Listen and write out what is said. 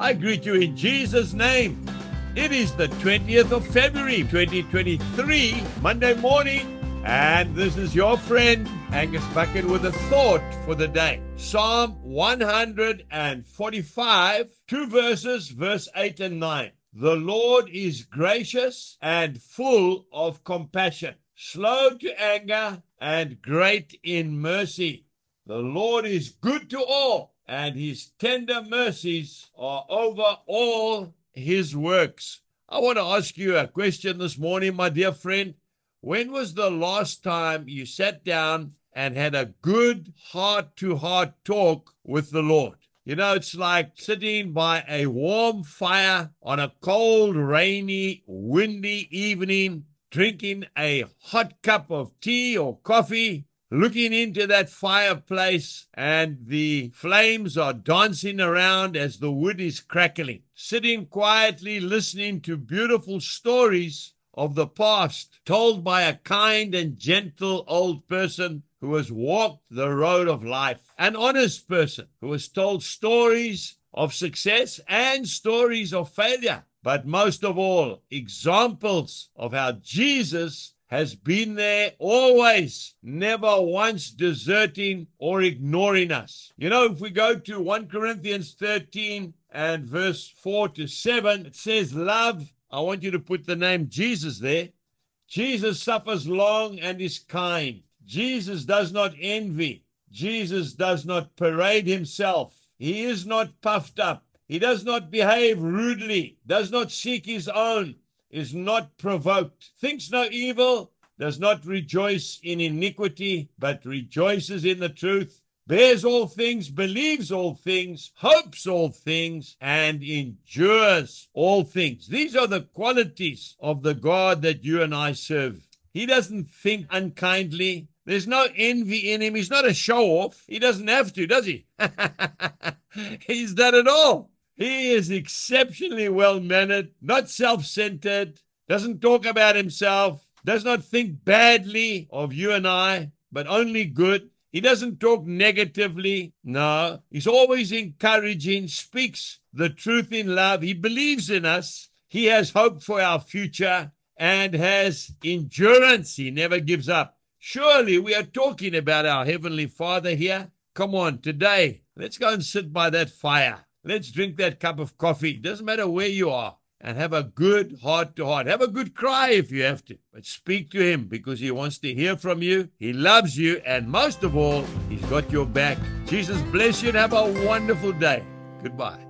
I greet you in Jesus' name. It is the 20th of February 2023, Monday morning, and this is your friend Angus Buchan with a thought for the day. Psalm 145, two verses, verse 8 and 9. The Lord is gracious and full of compassion, slow to anger, and great in mercy. The Lord is good to all, and his tender mercies are over all his works. I want to ask you a question this morning, my dear friend. When was the last time you sat down and had a good heart to heart talk with the Lord? You know, it's like sitting by a warm fire on a cold, rainy, windy evening, drinking a hot cup of tea or coffee, looking into that fireplace, and the flames are dancing around as the wood is crackling, sitting quietly listening to beautiful stories of the past told by a kind and gentle old person who has walked the road of life, an honest person who has told stories of success and stories of failure, but most of all, examples of how Jesus has been there always, never once deserting or ignoring us. You know, if we go to 1 Corinthians 13 and verse 4 to 7, it says, Love, I want you to put the name Jesus there. Jesus suffers long and is kind. Jesus does not envy. Jesus does not parade himself. He is not puffed up. He does not behave rudely, does not seek his own is not provoked, thinks no evil, does not rejoice in iniquity, but rejoices in the truth, bears all things, believes all things, hopes all things, and endures all things. These are the qualities of the God that you and I serve. He doesn't think unkindly. There's no envy in him. He's not a show off. He doesn't have to, does he? He's done it all. He is exceptionally well mannered, not self centered, doesn't talk about himself, does not think badly of you and I, but only good. He doesn't talk negatively. No, he's always encouraging, speaks the truth in love. He believes in us. He has hope for our future and has endurance. He never gives up. Surely we are talking about our Heavenly Father here. Come on, today, let's go and sit by that fire. Let's drink that cup of coffee. Doesn't matter where you are. And have a good heart to heart. Have a good cry if you have to. But speak to him because he wants to hear from you. He loves you. And most of all, he's got your back. Jesus bless you and have a wonderful day. Goodbye.